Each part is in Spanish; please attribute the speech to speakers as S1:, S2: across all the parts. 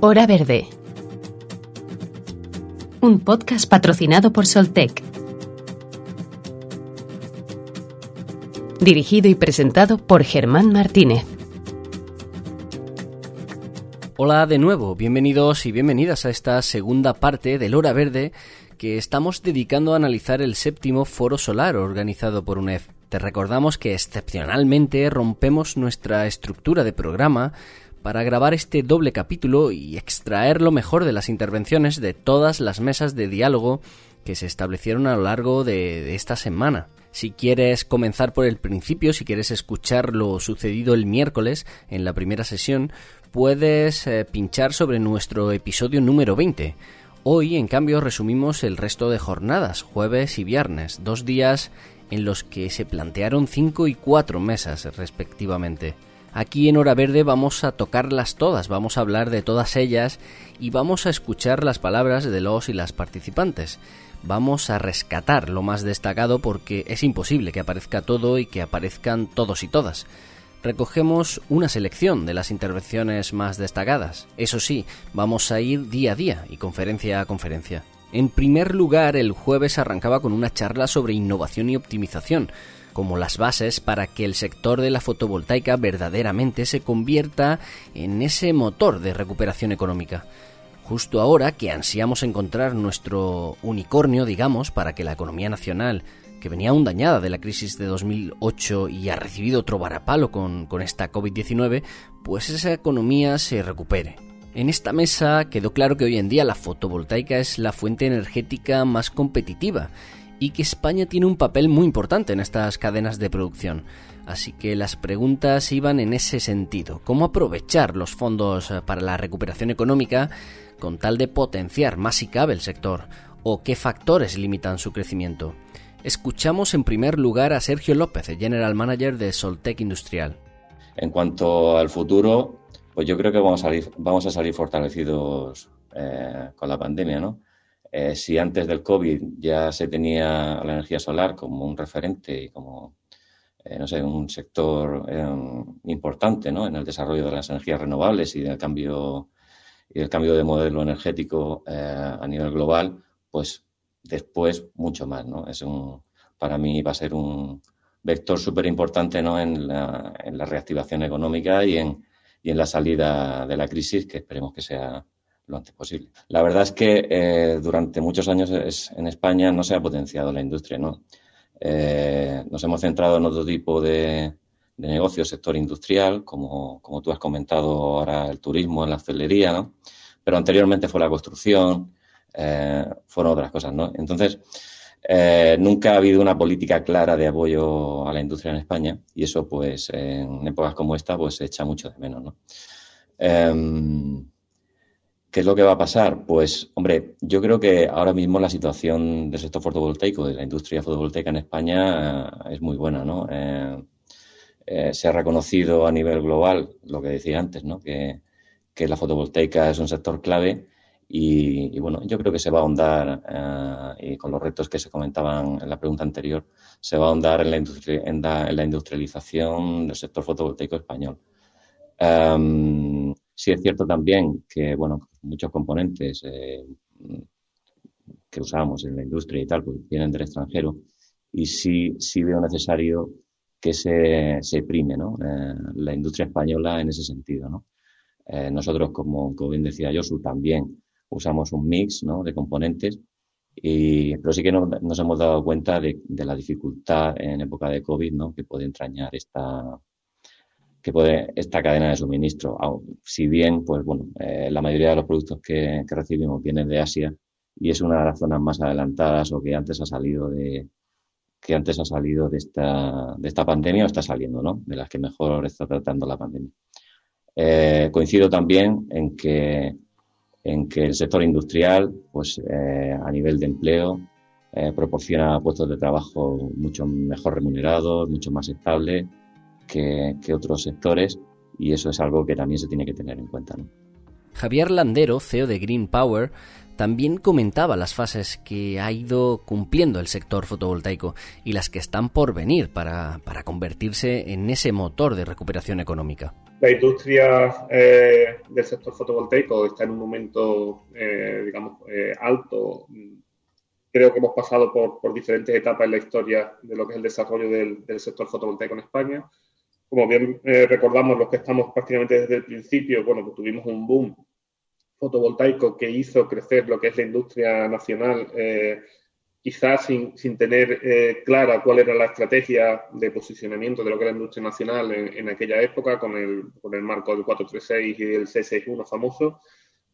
S1: Hora Verde. Un podcast patrocinado por Soltec. Dirigido y presentado por Germán Martínez.
S2: Hola de nuevo, bienvenidos y bienvenidas a esta segunda parte del Hora Verde que estamos dedicando a analizar el séptimo Foro Solar organizado por UNED. Te recordamos que excepcionalmente rompemos nuestra estructura de programa para grabar este doble capítulo y extraer lo mejor de las intervenciones de todas las mesas de diálogo que se establecieron a lo largo de, esta semana. Si quieres comenzar por el principio, si quieres escuchar lo sucedido el miércoles en la primera sesión, puedes eh, pinchar sobre nuestro episodio número 20 Hoy, en cambio, resumimos el resto de jornadas, jueves y viernes, dos días en los que se plantearon cinco y cuatro mesas respectivamente. Aquí en Hora Verde vamos a tocarlas todas, vamos a hablar de todas ellas y vamos a escuchar las palabras de los y las participantes. Vamos a rescatar lo más destacado porque es imposible que aparezca todo y que aparezcan todos y todas recogemos una selección de las intervenciones más destacadas. Eso sí, vamos a ir día a día y conferencia a conferencia. En primer lugar, el jueves arrancaba con una charla sobre innovación y optimización, como las bases para que el sector de la fotovoltaica verdaderamente se convierta en ese motor de recuperación económica. Justo ahora que ansiamos encontrar nuestro unicornio, digamos, para que la economía nacional que venía aún dañada de la crisis de 2008 y ha recibido otro varapalo con, con esta COVID-19, pues esa economía se recupere. En esta mesa quedó claro que hoy en día la fotovoltaica es la fuente energética más competitiva y que España tiene un papel muy importante en estas cadenas de producción. Así que las preguntas iban en ese sentido. ¿Cómo aprovechar los fondos para la recuperación económica con tal de potenciar más si cabe el sector? ¿O qué factores limitan su crecimiento? Escuchamos en primer lugar a Sergio López, General Manager de Soltec Industrial.
S3: En cuanto al futuro, pues yo creo que vamos a salir, vamos a salir fortalecidos eh, con la pandemia, ¿no? Eh, si antes del COVID ya se tenía la energía solar como un referente y como, eh, no sé, un sector importante, ¿no? En el desarrollo de las energías renovables y del cambio y del cambio de modelo energético a nivel global, pues después mucho más, ¿no? Es un, para mí va a ser un vector súper importante, ¿no? En la, en la, reactivación económica y en, y en la salida de la crisis, que esperemos que sea lo antes posible. La verdad es que eh, durante muchos años en España no se ha potenciado la industria, ¿no? Eh, nos hemos centrado en otro tipo de, de negocio, sector industrial, como, como tú has comentado ahora, el turismo, la hostelería, ¿no? Pero anteriormente fue la construcción, eh, fueron otras cosas, ¿no? Entonces, nunca ha habido una política clara de apoyo a la industria en España y eso, pues, en épocas como esta, pues se echa mucho de menos, ¿no? Em, ¿Qué es lo que va a pasar? Pues, hombre, yo creo que ahora mismo la situación del sector fotovoltaico, de la industria fotovoltaica en España, eh, es muy buena, ¿no? se ha reconocido a nivel global lo que decía antes, ¿no? Que, que la fotovoltaica es un sector clave y, bueno, yo creo que se va a ahondar, eh, y con los retos que se comentaban en la pregunta anterior, se va a ahondar en la, en la, industrialización del sector fotovoltaico español. Um, sí es cierto también que, bueno, muchos componentes eh, que usamos en la industria y tal, pues vienen del extranjero y sí, sí veo necesario que se, se prime ¿no? Eh, la industria española en ese sentido. ¿no? nosotros, como, como bien decía Josu, también usamos un mix ¿no? de componentes, y, pero sí que no, nos hemos dado cuenta de, de, la dificultad en época de COVID ¿no? que puede entrañar esta, que puede, esta cadena de suministro. Si bien, pues bueno, eh, la mayoría de los productos que, recibimos vienen de Asia y es una de las zonas más adelantadas o que antes ha salido de que antes ha salido de esta, de esta pandemia o está saliendo, ¿no? De las que mejor está tratando la pandemia. Eh, coincido también en que en que el sector industrial, pues eh, a nivel de empleo, proporciona puestos de trabajo mucho mejor remunerados, mucho más estables que, otros sectores y eso es algo que también se tiene que tener en cuenta.
S2: Javier Landero, CEO de Green Power, también comentaba las fases que ha ido cumpliendo el sector fotovoltaico y las que están por venir para, para convertirse en ese motor de recuperación económica.
S4: la industria eh, del sector fotovoltaico está en un momento, eh, digamos, eh, alto. Creo que hemos pasado por, diferentes etapas en la historia de lo que es el desarrollo del, sector fotovoltaico en España. Como bien recordamos los que estamos prácticamente desde el principio, bueno, pues tuvimos un boom fotovoltaico que hizo crecer lo que es la industria nacional quizás sin, sin tener eh, clara cuál era la estrategia de posicionamiento de lo que era la industria nacional en, aquella época, con el, con el, marco del 436 y el C61 famoso.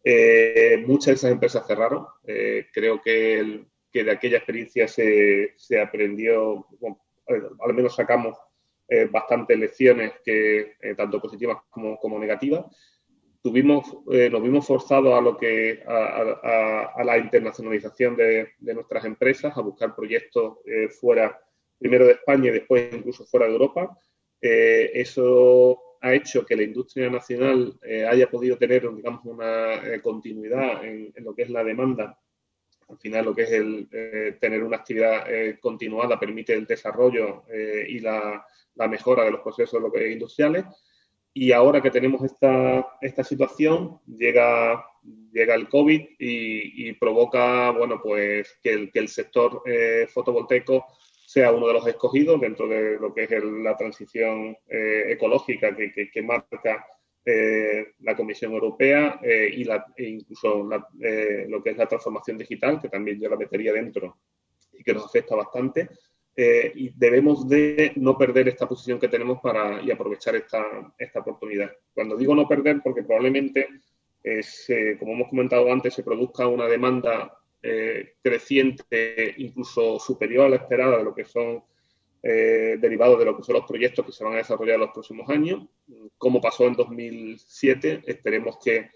S4: Eh, muchas de esas empresas cerraron. Eh, creo que, que, de aquella experiencia se, se aprendió, al menos sacamos bastantes lecciones, que, tanto positivas como, como negativas tuvimos, eh, nos vimos forzados a lo que a, la internacionalización de, nuestras empresas, a buscar proyectos eh, fuera, primero de España y después incluso fuera de Europa. Eh, eso ha hecho que la industria nacional haya podido tener, digamos, una continuidad en, lo que es la demanda. Al final, lo que es el tener una actividad continuada permite el desarrollo y la, la, mejora de los procesos industriales y ahora que tenemos esta, esta situación, llega, llega el COVID y, provoca bueno, pues que el, que el sector eh, fotovoltaico sea uno de los escogidos dentro de lo que es la transición eh, ecológica que, que, marca eh, la Comisión Europea y la, e incluso lo que es la transformación digital, que también ya la metería dentro y que nos afecta bastante. Eh, y debemos de no perder esta posición que tenemos para y aprovechar esta, esta oportunidad. Cuando digo no perder, porque probablemente, como hemos comentado antes, se produzca una demanda eh, creciente, incluso superior a la esperada de lo que son eh, derivados de lo que son los proyectos que se van a desarrollar en los próximos años. Como pasó en 2007, esperemos que,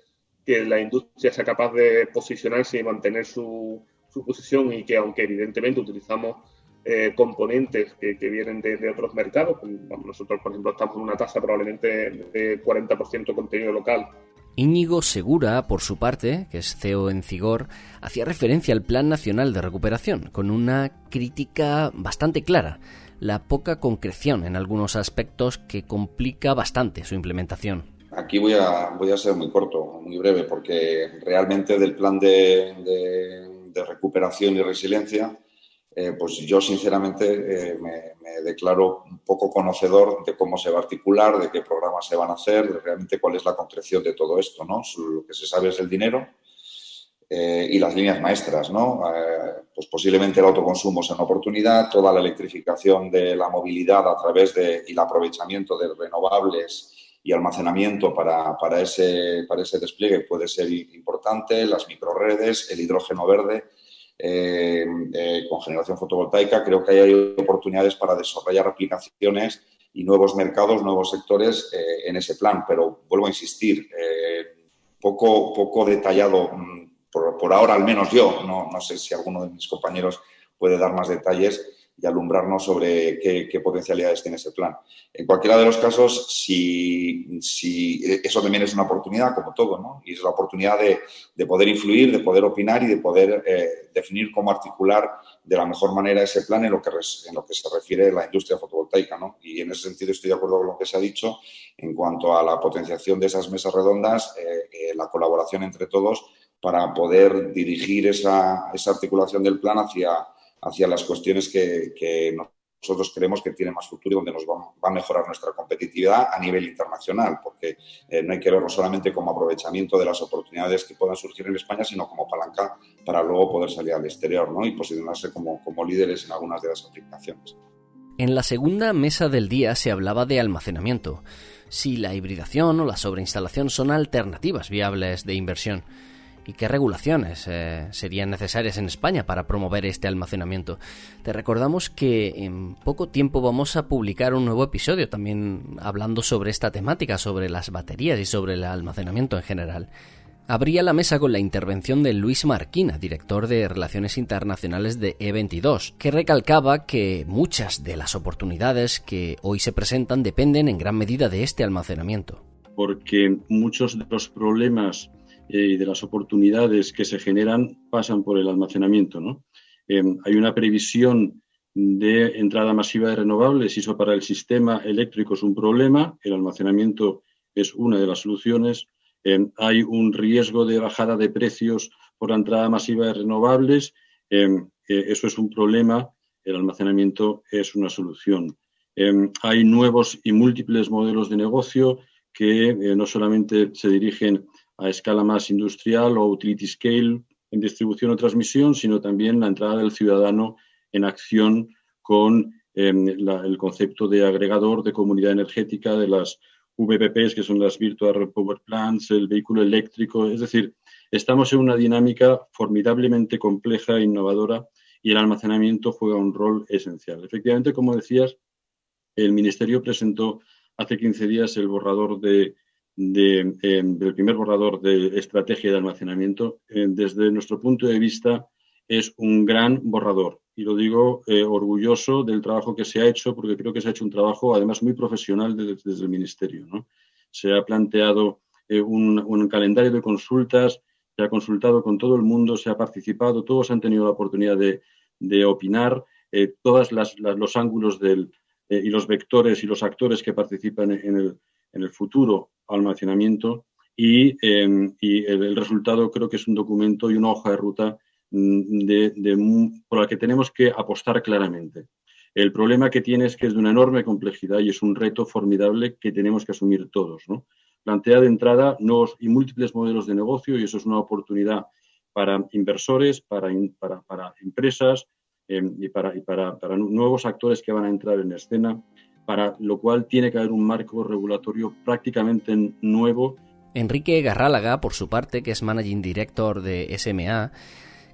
S4: que la industria sea capaz de posicionarse y mantener su, su posición y que, aunque evidentemente utilizamos eh, componentes que, vienen de, otros mercados. Nosotros, por ejemplo, estamos en una tasa probablemente de 40% contenido local.
S2: Íñigo Segura, por su parte, que es CEO en Cigor, hacía referencia al Plan Nacional de Recuperación, con una crítica bastante clara, la poca concreción en algunos aspectos que complica bastante su implementación.
S5: Aquí voy a, voy a ser muy corto, muy breve, porque realmente del plan de, de recuperación y resiliencia eh, pues yo sinceramente eh, me, declaro un poco conocedor de cómo se va a articular, de qué programas se van a hacer, de realmente cuál es la concreción de todo esto, ¿no? Lo que se sabe es el dinero eh, y las líneas maestras, ¿no? pues posiblemente el autoconsumo sea una oportunidad, toda la electrificación de la movilidad a través de y el aprovechamiento de renovables y almacenamiento para, para, ese, para ese despliegue puede ser importante, las microredes, el hidrógeno verde eh, eh, con generación fotovoltaica. Creo que hay oportunidades para desarrollar aplicaciones y nuevos mercados, nuevos sectores eh, en ese plan. Pero vuelvo a insistir, poco, poco detallado, mm, por, ahora al menos yo, no, no sé si alguno de mis compañeros puede dar más detalles y alumbrarnos sobre qué, potencialidades tiene ese plan. En cualquiera de los casos, si, si, eso también es una oportunidad, como todo, ¿no? Y es la oportunidad de, de poder influir, de poder opinar y de poder eh, definir cómo articular de la mejor manera ese plan en lo que, en lo que se refiere a la industria fotovoltaica, ¿no? Y en ese sentido estoy de acuerdo con lo que se ha dicho en cuanto a la potenciación de esas mesas redondas, eh, eh, la colaboración entre todos para poder dirigir esa, esa articulación del plan hacia hacia las cuestiones que, nosotros creemos que tienen más futuro y donde nos va, a mejorar nuestra competitividad a nivel internacional, porque eh, no hay que verlo solamente como aprovechamiento de las oportunidades que puedan surgir en España, sino como palanca para luego poder salir al exterior ¿no? y posicionarse como, como líderes en algunas de las aplicaciones.
S2: En la segunda mesa del día se hablaba de almacenamiento, si la hibridación o la sobreinstalación son alternativas viables de inversión y qué regulaciones eh, serían necesarias en España para promover este almacenamiento. Te recordamos que en poco tiempo vamos a publicar un nuevo episodio también hablando sobre esta temática, sobre las baterías y sobre el almacenamiento en general. Abría la mesa con la intervención de Luis Marquina, director de Relaciones Internacionales de E22, que recalcaba que muchas de las oportunidades que hoy se presentan dependen en gran medida de este almacenamiento.
S6: Porque muchos de los problemas y de las oportunidades que se generan pasan por el almacenamiento. ¿no? Eh, hay una previsión de entrada masiva de renovables y eso para el sistema eléctrico es un problema. El almacenamiento es una de las soluciones. Em, hay un riesgo de bajada de precios por la entrada masiva de renovables. Eso es un problema. El almacenamiento es una solución. Hay nuevos y múltiples modelos de negocio que eh, no solamente se dirigen a escala más industrial o utility scale en distribución o transmisión, sino también la entrada del ciudadano en acción con el concepto de agregador de comunidad energética de las VPPs, que son las Virtual Power Plants, el vehículo eléctrico. Es decir, estamos en una dinámica formidablemente compleja e innovadora y el almacenamiento juega un rol esencial. Efectivamente, como decías, el Ministerio presentó hace 15 días el borrador de, em, del primer borrador de estrategia de almacenamiento. Eh, desde nuestro punto de vista, es un gran borrador y lo digo eh, orgulloso del trabajo que se ha hecho, porque creo que se ha hecho un trabajo además muy profesional desde, el Ministerio. Se ha planteado eh, un, calendario de consultas, se ha consultado con todo el mundo, se ha participado, todos han tenido la oportunidad de, opinar, eh, todos los ángulos del, y los vectores y los actores que participan en el, en el futuro almacenamiento y, em, el resultado creo que es un documento y una hoja de ruta Mm, por la que tenemos que apostar claramente. El problema que tiene es que es de una enorme complejidad y es un reto formidable que tenemos que asumir todos. ¿no? Plantea de entrada nuevos y múltiples modelos de negocio y eso es una oportunidad para inversores, para, para, empresas em, y, para, y para nuevos actores que van a entrar en escena, para lo cual tiene que haber un marco regulatorio prácticamente nuevo.
S2: Enrique Garrálaga, por su parte, que es Managing Director de SMA,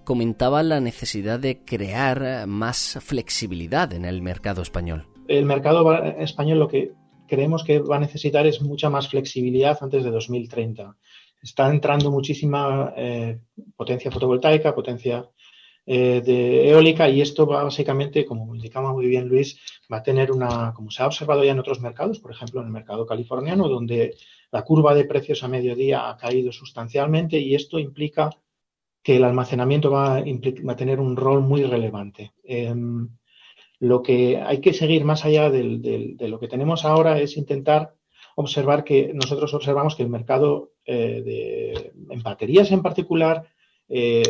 S2: comentaba la necesidad de crear más flexibilidad en el mercado español.
S7: El mercado español lo que creemos que va a necesitar es mucha más flexibilidad antes de 2030. Está entrando muchísima eh, potencia fotovoltaica, potencia eh, de eólica y esto va básicamente, como indicaba muy bien Luis, va a tener una, como se ha observado ya en otros mercados, por ejemplo en el mercado californiano, donde la curva de precios a mediodía ha caído sustancialmente y esto implica que el almacenamiento va a, tener un rol muy relevante. Em, lo que hay que seguir más allá de lo que tenemos ahora es intentar observar que nosotros observamos que el mercado eh, de, en baterías en particular eh,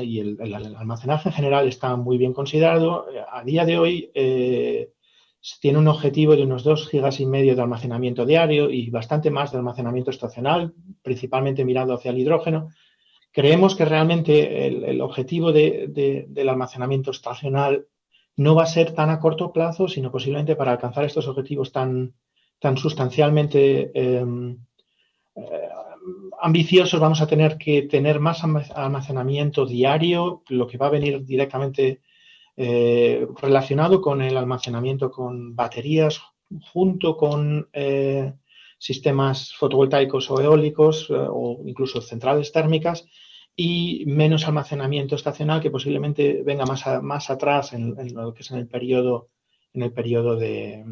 S7: y el, almacenaje en general está muy bien considerado. A día de hoy eh, tiene un objetivo de unos 2 gigas y medio de almacenamiento diario y bastante más de almacenamiento estacional, principalmente mirando hacia el hidrógeno. Creemos que realmente el, objetivo del almacenamiento estacional no va a ser tan a corto plazo, sino posiblemente para alcanzar estos objetivos tan, tan sustancialmente eh, ambiciosos vamos a tener que tener más almacenamiento diario, lo que va a venir directamente eh, relacionado con el almacenamiento con baterías junto con eh, sistemas fotovoltaicos o eólicos o incluso centrales térmicas y menos almacenamiento estacional que posiblemente venga más, más atrás en, lo que es en el periodo, en el periodo de,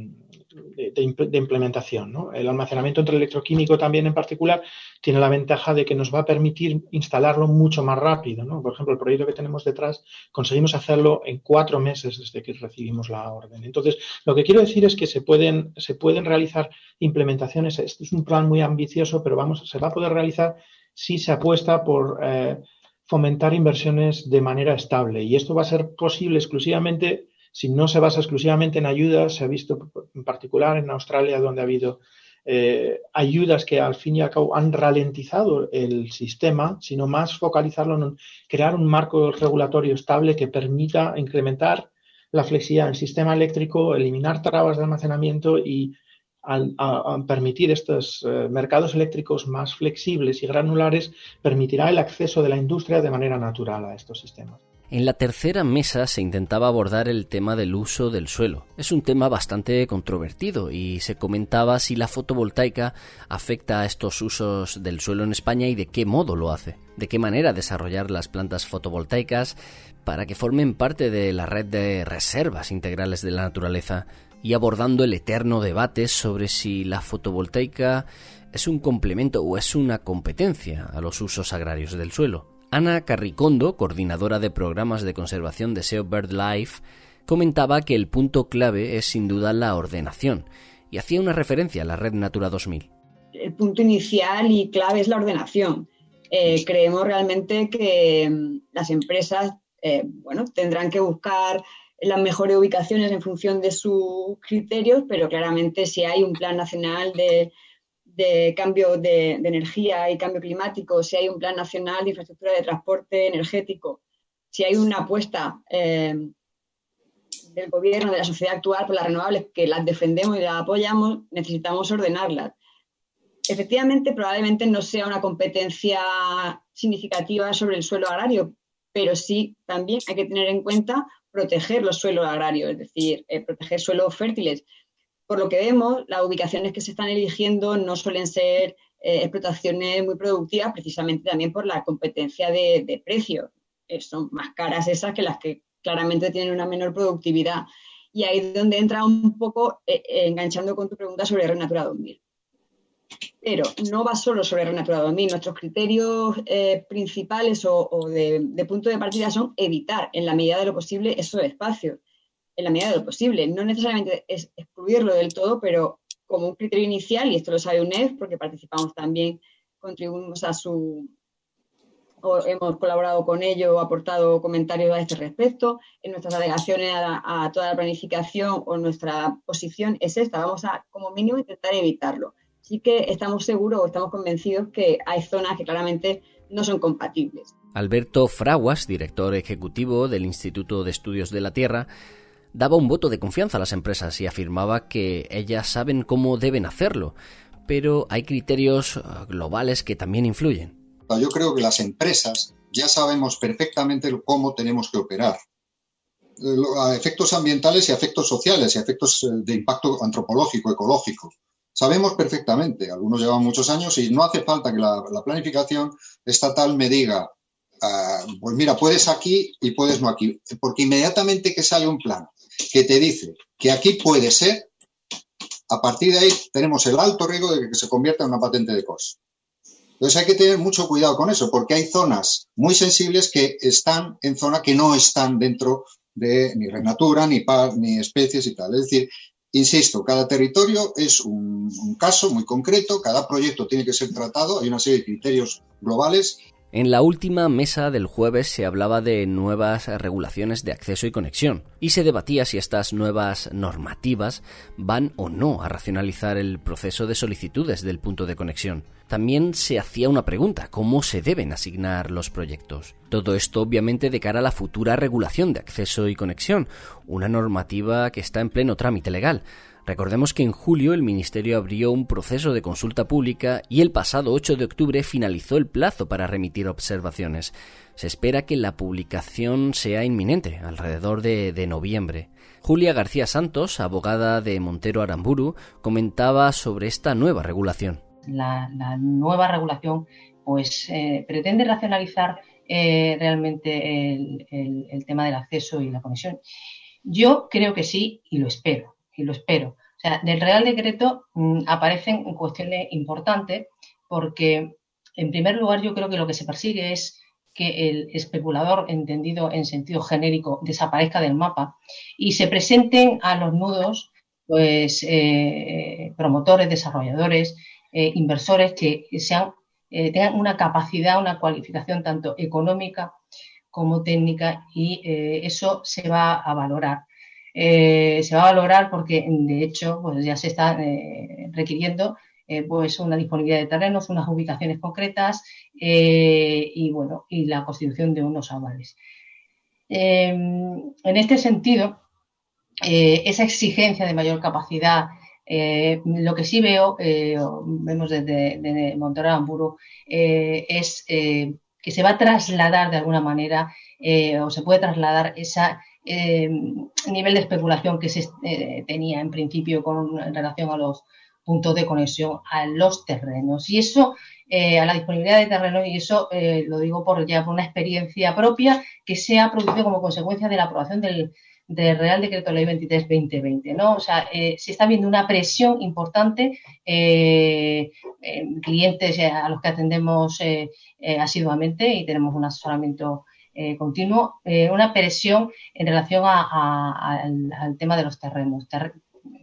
S7: de, implementación. El almacenamiento entre electroquímico también en particular tiene la ventaja de que nos va a permitir instalarlo mucho más rápido. Por ejemplo, el proyecto que tenemos detrás conseguimos hacerlo en cuatro meses desde que recibimos la orden. Entonces, lo que quiero decir es que se pueden, se pueden realizar implementaciones. Este es un plan muy ambicioso, pero vamos, se va a poder realizar si se apuesta por eh, fomentar inversiones de manera estable. Y esto va a ser posible exclusivamente si no se basa exclusivamente en ayudas. Se ha visto en particular en Australia, donde ha habido eh, ayudas que al fin y al cabo han ralentizado el sistema, sino más focalizarlo en crear un marco regulatorio estable que permita incrementar la flexibilidad del sistema eléctrico, eliminar trabas de almacenamiento y permitir estos eh, mercados eléctricos más flexibles y granulares, permitirá el acceso de la industria de manera natural a estos sistemas.
S2: En la tercera mesa se intentaba abordar el tema del uso del suelo. Es un tema bastante controvertido y se comentaba si la fotovoltaica afecta a estos usos del suelo en España y de qué modo lo hace. De qué manera desarrollar las plantas fotovoltaicas para que formen parte de la red de reservas integrales de la naturaleza y abordando el eterno debate sobre si la fotovoltaica es un complemento o es una competencia a los usos agrarios del suelo. Ana Carricondo, coordinadora de programas de conservación de SEO BirdLife, comentaba que el punto clave es sin duda la ordenación y hacía una referencia a la red Natura 2000.
S8: el punto inicial y clave es la ordenación. Eh, creemos realmente que mm, las empresas eh, bueno, tendrán que buscar las mejores ubicaciones en función de sus criterios, pero claramente si hay un plan nacional de, cambio de, energía y cambio climático, si hay un plan nacional de infraestructura de transporte energético, si hay una apuesta eh, del gobierno, de la sociedad actual por las renovables, que las defendemos y las apoyamos, necesitamos ordenarlas. Efectivamente, probablemente no sea una competencia significativa sobre el suelo agrario, pero sí también hay que tener en cuenta proteger los suelos agrarios, es decir, eh, proteger suelos fértiles. Por lo que vemos, las ubicaciones que se están eligiendo no suelen ser eh, explotaciones muy productivas, precisamente también por la competencia de, de precios. Eh, son más caras esas que las que claramente tienen una menor productividad. Y ahí es donde entra un poco enganchando con tu pregunta sobre Renatura 2000. Pero no va solo sobre Renatura 2000. Nuestros criterios eh, principales o, de, punto de partida son evitar, en la medida de lo posible, esos espacios. En la medida de lo posible. No necesariamente es excluirlo del todo, pero como un criterio inicial, y esto lo sabe UNED porque participamos también, contribuimos a su, o hemos colaborado con ello aportado comentarios a este respecto. En nuestras alegaciones a, a, toda la planificación o nuestra posición es esta. Vamos a, como mínimo, intentar evitarlo sí que estamos seguros o estamos convencidos que hay zonas que claramente no son compatibles.
S2: Alberto Fraguas, director ejecutivo del Instituto de Estudios de la Tierra, daba un voto de confianza a las empresas y afirmaba que ellas saben cómo deben hacerlo, pero hay criterios uh, globales que también influyen.
S9: Yo creo que las empresas ya sabemos perfectamente cómo tenemos que operar. Eh, efectos ambientales y efectos sociales y efectos eh, de impacto antropológico, ecológico. Sabemos perfectamente, algunos llevan muchos años y no hace falta que la, planificación estatal me diga, ah, pues mira, puedes aquí y puedes no aquí, porque inmediatamente que sale un plan que te dice que aquí puede ser, a partir de ahí tenemos el alto riesgo de que se convierta en una patente de costo. Entonces hay que tener mucho cuidado con eso, porque hay zonas muy sensibles que están en zona que no están dentro de ni renatura, ni par, ni especies y tal. Es decir, Insisto, cada territorio es un, caso muy concreto, cada proyecto tiene que ser tratado, hay una serie de criterios globales
S2: en la última mesa del jueves se hablaba de nuevas regulaciones de acceso y conexión, y se debatía si estas nuevas normativas van o no a racionalizar el proceso de solicitudes del punto de conexión. También se hacía una pregunta, ¿cómo se deben asignar los proyectos? Todo esto obviamente de cara a la futura regulación de acceso y conexión, una normativa que está en pleno trámite legal. Recordemos que en julio el Ministerio abrió un proceso de consulta pública y el pasado 8 de octubre finalizó el plazo para remitir observaciones. Se espera que la publicación sea inminente, alrededor de, noviembre. Julia García Santos, abogada de Montero Aramburu, comentaba sobre esta nueva regulación.
S10: La, nueva regulación pues eh, pretende racionalizar eh, realmente el tema del acceso y la conexión. Yo creo que sí y lo espero y lo espero. O sea, del Real Decreto mm, aparecen cuestiones importantes porque, en primer lugar, yo creo que lo que se persigue es que el especulador, entendido en sentido genérico, desaparezca del mapa y se presenten a los nudos pues, eh, promotores, desarrolladores, eh, inversores que sean, eh, tengan una capacidad, una cualificación tanto económica como técnica y eso se va a valorar. Eh, se va a valorar porque, de hecho, pues ya se está eh, requiriendo eh, pues una disponibilidad de terrenos, unas ubicaciones concretas y, bueno, y la constitución de unos avales. en este sentido, esa exigencia de mayor capacidad lo que sí veo, vemos desde, desde Montero es que se va a trasladar de alguna manera o se puede trasladar esa eh, nivel de especulación que se eh, tenía en principio con en relación a los puntos de conexión a los terrenos. Y eso, eh, a la disponibilidad de terrenos, y eso lo digo por ya por una experiencia propia que se ha producido como consecuencia de la aprobación del, Real Decreto Ley 23-2020, ¿no? O sea, se está viendo una presión importante en clientes a los que atendemos asiduamente y tenemos un asesoramiento eh, continuo, eh, una presión en relación al, tema de los terrenos.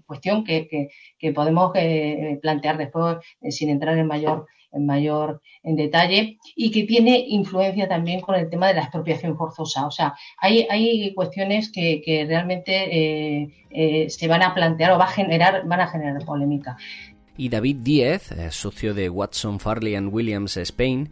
S10: cuestión que, podemos eh, plantear después sin entrar en mayor en mayor en detalle y que tiene influencia también con el tema de la expropiación forzosa. O sea, hay, hay cuestiones que, realmente se van a plantear o va a generar, van a generar polémica.
S2: Y David Díez, socio de Watson, Farley and Williams Spain,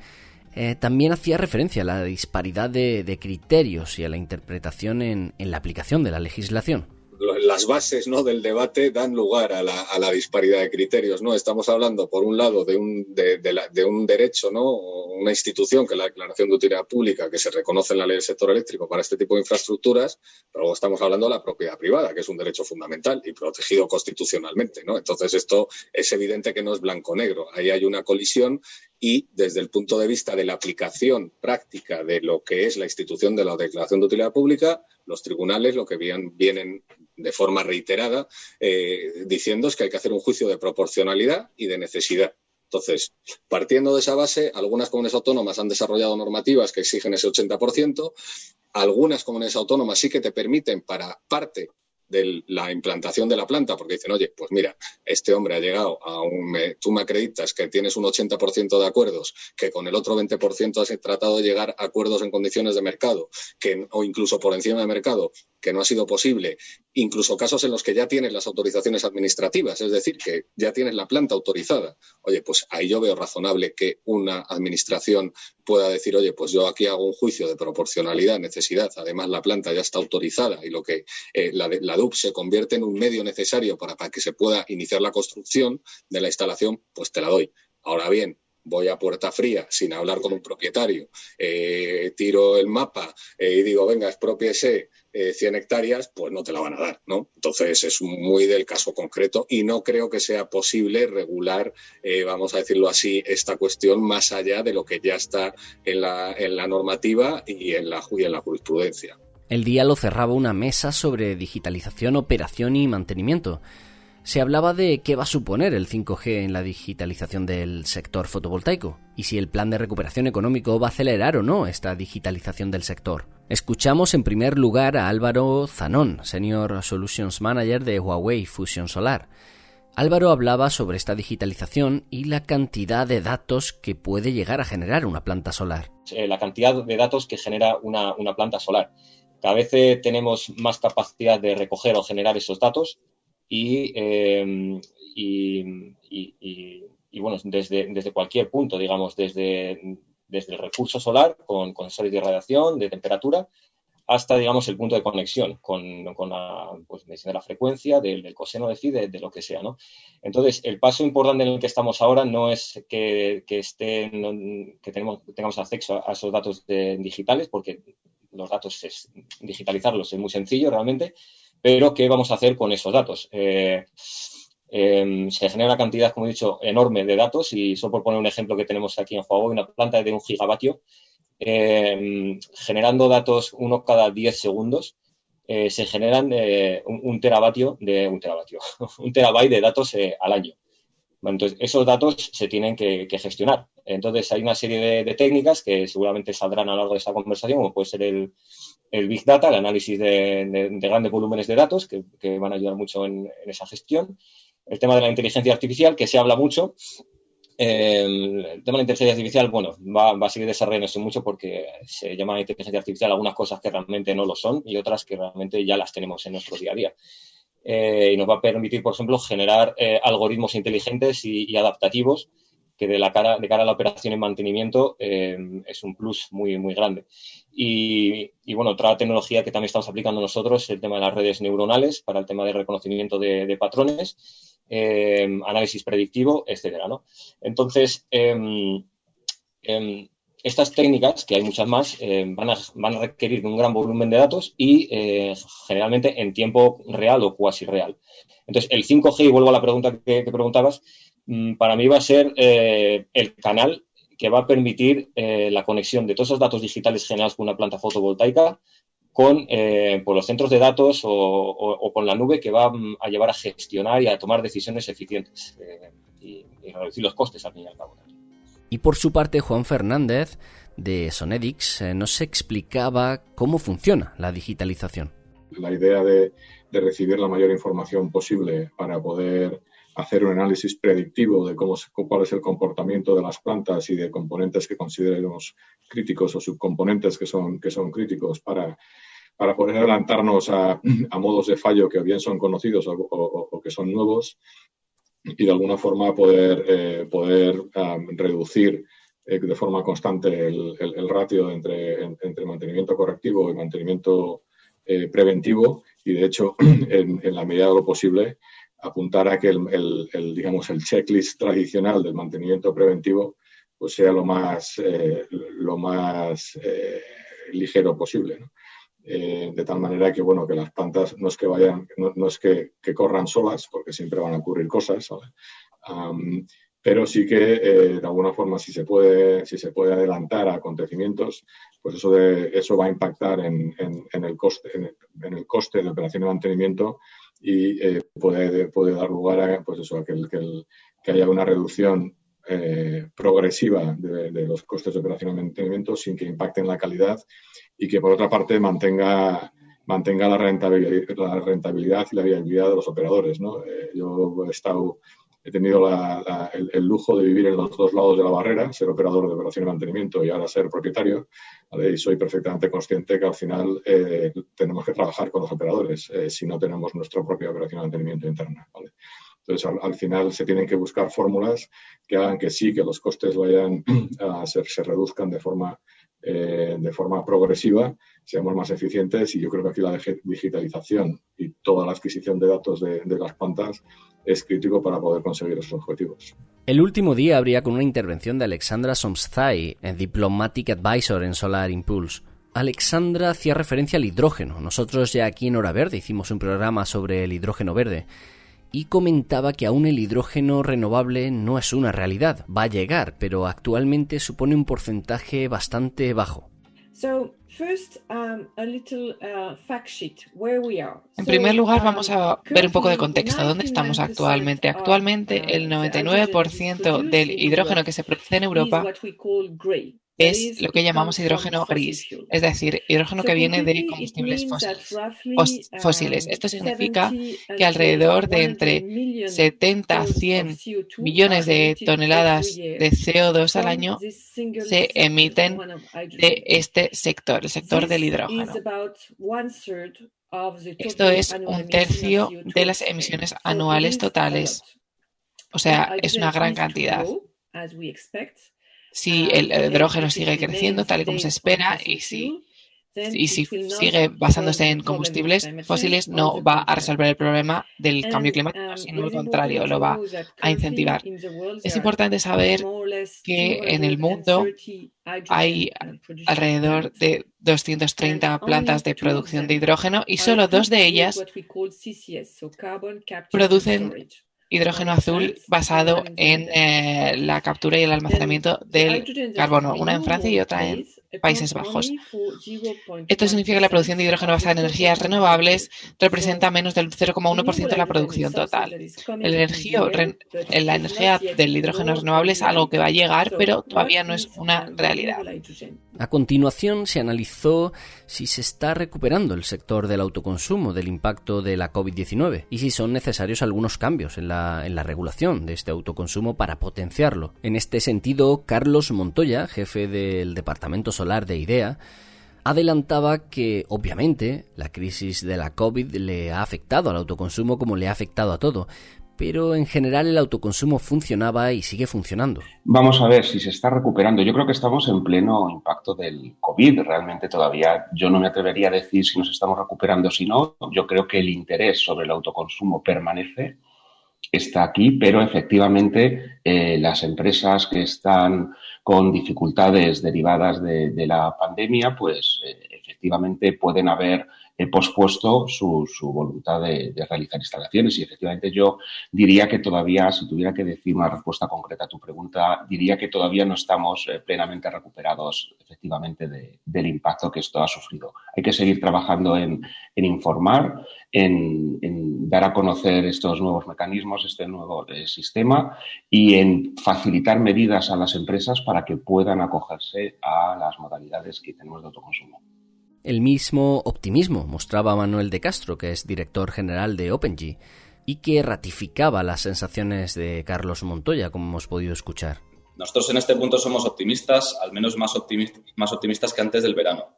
S2: eh, también hacía referencia a la disparidad de, criterios y a la interpretación en la aplicación de la legislación
S11: las bases ¿no? del debate dan lugar a la, disparidad de criterios. ¿no? Estamos hablando, por un lado, de un, de, de, un derecho, ¿no? una institución que es la Declaración de Utilidad Pública, que se reconoce en la ley del sector eléctrico para este tipo de infraestructuras, pero luego estamos hablando de la propiedad privada, que es un derecho fundamental y protegido constitucionalmente. Entonces, esto es evidente que no es blanco-negro. Ahí hay una colisión y desde el punto de vista de la aplicación práctica de lo que es la institución de la Declaración de Utilidad Pública, los tribunales lo que vienen de forma reiterada eh, diciendo es que hay que hacer un juicio de proporcionalidad y de necesidad. Entonces, partiendo de esa base, algunas comunidades autónomas han desarrollado normativas que exigen ese 80%, algunas comunidades autónomas sí que te permiten para parte de la implantación de la planta, porque dicen, oye, pues mira, este hombre ha llegado a un, tú me acreditas que tienes un 80% de acuerdos, que con el otro 20% has tratado de llegar a acuerdos en condiciones de mercado, que, o incluso por encima de mercado, que no ha sido posible, incluso casos en los que ya tienes las autorizaciones administrativas, es decir, que ya tienes la planta autorizada. Oye, pues ahí yo veo razonable que una administración pueda decir, oye, pues yo aquí hago un juicio de proporcionalidad, necesidad, además la planta ya está autorizada y lo que eh, la, la DUP se convierte en un medio necesario para, para que se pueda iniciar la construcción de la instalación, pues te la doy. Ahora bien, voy a puerta fría sin hablar con un propietario, eh, tiro el mapa eh, y digo, venga, expropiese eh, 100 hectáreas, pues no te la van a dar, ¿no? Entonces es muy del caso concreto y no creo que sea posible regular, eh, vamos a decirlo así, esta cuestión más allá de lo que ya está en la, en la normativa y en la, y en la jurisprudencia.
S2: El día lo cerraba una mesa sobre digitalización, operación y mantenimiento se hablaba de qué va a suponer el 5G en la digitalización del sector fotovoltaico y si el plan de recuperación económico va a acelerar o no esta digitalización del sector. Escuchamos en primer lugar a Álvaro Zanón, Senior Solutions Manager de Huawei Fusion Solar. Álvaro hablaba sobre esta digitalización y la cantidad de datos que puede llegar a generar una planta solar.
S12: Eh, la cantidad de datos que genera una, planta solar. Cada vez eh, tenemos más capacidad de recoger o generar esos datos Em, y, y, bueno, desde, desde cualquier punto, digamos, desde, desde el recurso solar con, con sensores de radiación, de temperatura, hasta, digamos, el punto de conexión con, con la pues, de la frecuencia, del, coseno de phi, de, lo que sea, ¿no? Entonces, el paso importante en el que estamos ahora no es que, que, que tenemos, tengamos acceso a esos datos digitales, porque los datos, es, digitalizarlos es muy sencillo realmente, pero ¿qué vamos a hacer con esos datos? Eh, em, se genera una cantidad, como he dicho, enorme de datos y solo por poner un ejemplo que tenemos aquí en Huawei, una planta de un gigavatio, em, generando datos uno cada 10 segundos, eh, se generan eh, un, teravatio de un teravatio, un terabyte de datos al año. Entonces, esos datos se tienen que, gestionar. Entonces, hay una serie de, técnicas que seguramente saldrán a lo largo de esta conversación, como puede ser el, Big Data, el análisis de, grandes volúmenes de datos, que, van a ayudar mucho en, esa gestión. El tema de la inteligencia artificial, que se habla mucho. Eh, el tema de la inteligencia artificial, bueno, va, a seguir desarrollándose mucho porque se llama inteligencia artificial algunas cosas que realmente no lo son y otras que realmente ya las tenemos en nuestro día a día. Eh, y nos va a permitir, por ejemplo, generar eh, algoritmos inteligentes y, adaptativos que de, la cara, de cara a la operación y mantenimiento es un plus muy, muy grande. Y, bueno, otra tecnología que también estamos aplicando nosotros es el tema de las redes neuronales para el tema de reconocimiento de, patrones, em, análisis predictivo, etcétera. ¿no? Entonces, em, em, estas técnicas, que hay muchas más, van, a, van, a, requerir un gran volumen de datos y eh, generalmente en tiempo real o cuasi real. Entonces, el 5G, y vuelvo a la pregunta que, que preguntabas, mm, para mí va a ser eh, el canal que va a permitir eh, la conexión de todos esos datos digitales generados por una planta fotovoltaica con eh, por los centros de datos o, con la nube que va mm, a llevar a gestionar y a tomar decisiones eficientes eh, y, reducir los costes al fin y al cabo.
S2: Y por su parte, Juan Fernández de Sonedix nos explicaba cómo funciona la digitalización.
S13: la idea de, recibir la mayor información posible para poder hacer un análisis predictivo de cómo, cuál es el comportamiento de las plantas y de componentes que consideremos críticos o subcomponentes que son, que son críticos para, para poder adelantarnos a, modos de fallo que bien son conocidos o, que son nuevos y de alguna forma poder, eh, poder reducir eh, de forma constante el, ratio entre, entre, mantenimiento correctivo y mantenimiento eh, preventivo. Y de hecho en, la medida de lo posible apuntar a que el, digamos el checklist tradicional del mantenimiento preventivo pues sea lo más lo más ligero posible de tal manera que bueno que las plantas no es que vayan no, es que, corran solas porque siempre van a ocurrir cosas pero sí que eh, de alguna forma si se puede si se puede adelantar a acontecimientos pues eso de eso va a impactar en, el coste en el, coste de operación de mantenimiento y eh, puede, puede dar lugar a pues eso que, que, haya una reducción eh, progresiva de, los costes de operación de mantenimiento sin que impacten la calidad y que por otra parte mantenga mantenga la rentabilidad, la rentabilidad y la viabilidad de los operadores. ¿no? yo he estado he tenido el, lujo de vivir en los dos lados de la barrera, ser operador de operación y mantenimiento y ahora ser propietario. Y soy perfectamente consciente que al final eh, tenemos que trabajar con los operadores eh, si no tenemos nuestra propia operación y mantenimiento interna. Entonces, al, final se tienen que buscar fórmulas que hagan que sí, que los costes vayan a se reduzcan de forma eh, de forma progresiva, seamos más eficientes y yo creo que aquí la digitalización y toda la adquisición de datos de, las plantas es crítico para poder conseguir esos objetivos.
S2: El último día habría con una intervención de Alexandra Somsthai, Diplomatic Advisor en Solar Impulse. Alexandra hacía referencia al hidrógeno. Nosotros ya aquí en Hora Verde hicimos un programa sobre el hidrógeno verde y comentaba que aún el hidrógeno renovable no es una realidad. Va a llegar, pero actualmente supone un porcentaje bastante bajo.
S14: En primer lugar, vamos a um, ver un poco de contexto. ¿Dónde estamos actualmente? Actualmente, uh, el 99% del hidrógeno que se produce en Europa es lo que llamamos hidrógeno gris, es decir, hidrógeno que viene de combustibles fósiles. Esto um, significa que alrededor de entre 70 a 100 millones de toneladas de CO2 al año se emiten de este sector, el sector del hidrógeno. Esto es un tercio de las emisiones anuales totales. O sea, es una gran cantidad si ah, el hidrógeno sigue creciendo tal y como se espera y si, y si sigue basándose en combustibles fósiles, no va a resolver el problema del cambio climático, um, sino al contrario, lo va a incentivar. Es importante saber que en el mundo hay alrededor de 230 plantas de producción de hidrógeno y solo dos de ellas producen hidrógeno azul basado en eh, la captura y el almacenamiento del carbono, una en Francia y otra en Países Bajos. Esto significa que la producción de hidrógeno basada en energías renovables representa menos del 0,1% de la producción total. El energía, la energía del hidrógeno renovable es algo que va a llegar, pero todavía no es una realidad.
S2: A continuación se analizó si se está recuperando el sector del autoconsumo del impacto de la COVID-19 y si son necesarios algunos cambios en la, en la regulación de este autoconsumo para potenciarlo. En este sentido, Carlos Montoya, jefe del Departamento Solar de IDEA, adelantaba que, obviamente, la crisis de la COVID le ha afectado al autoconsumo como le ha afectado a todo, pero en general el autoconsumo funcionaba y sigue funcionando.
S15: Vamos a ver si se está recuperando. Yo creo que estamos en pleno impacto del COVID. Realmente todavía yo no me atrevería a decir si nos estamos recuperando o si no. Yo creo que el interés sobre el autoconsumo permanece, está aquí, pero efectivamente eh, las empresas que están con dificultades derivadas de, la pandemia, pues eh, efectivamente pueden haber eh, pospuesto su, voluntad de, realizar instalaciones. Y efectivamente yo diría que todavía, si tuviera que decir una respuesta concreta a tu pregunta, diría que todavía no estamos eh, plenamente recuperados efectivamente del impacto que esto ha sufrido. Hay que seguir trabajando en, informar, en, dar a conocer estos nuevos mecanismos, este nuevo sistema y en facilitar medidas a las empresas para que puedan acogerse a las modalidades que tenemos de autoconsumo.
S2: El mismo optimismo mostraba Manuel de Castro, que es director general de OpenG, y que ratificaba las sensaciones de Carlos Montoya, como hemos podido escuchar.
S16: Nosotros en este punto somos optimistas, al menos más, optimistas que antes del verano.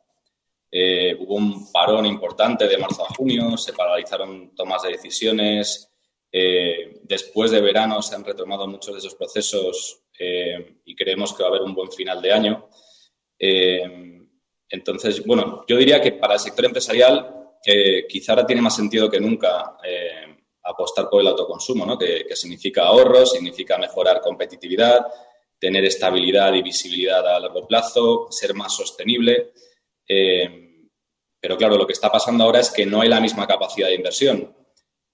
S16: Eh, hubo un parón importante de marzo a junio, se paralizaron tomas de decisiones. Eh, después de verano se han retomado muchos de esos procesos eh, y creemos que va a haber un buen final de año. Entonces, bueno, yo diría que para el sector empresarial quizá ahora tiene más sentido que nunca apostar por el autoconsumo, ¿no? que, que significa ahorro, significa mejorar competitividad, tener estabilidad y visibilidad a largo plazo, ser más sostenible. Eh, pero claro, lo que está pasando ahora es que no hay la misma capacidad de inversión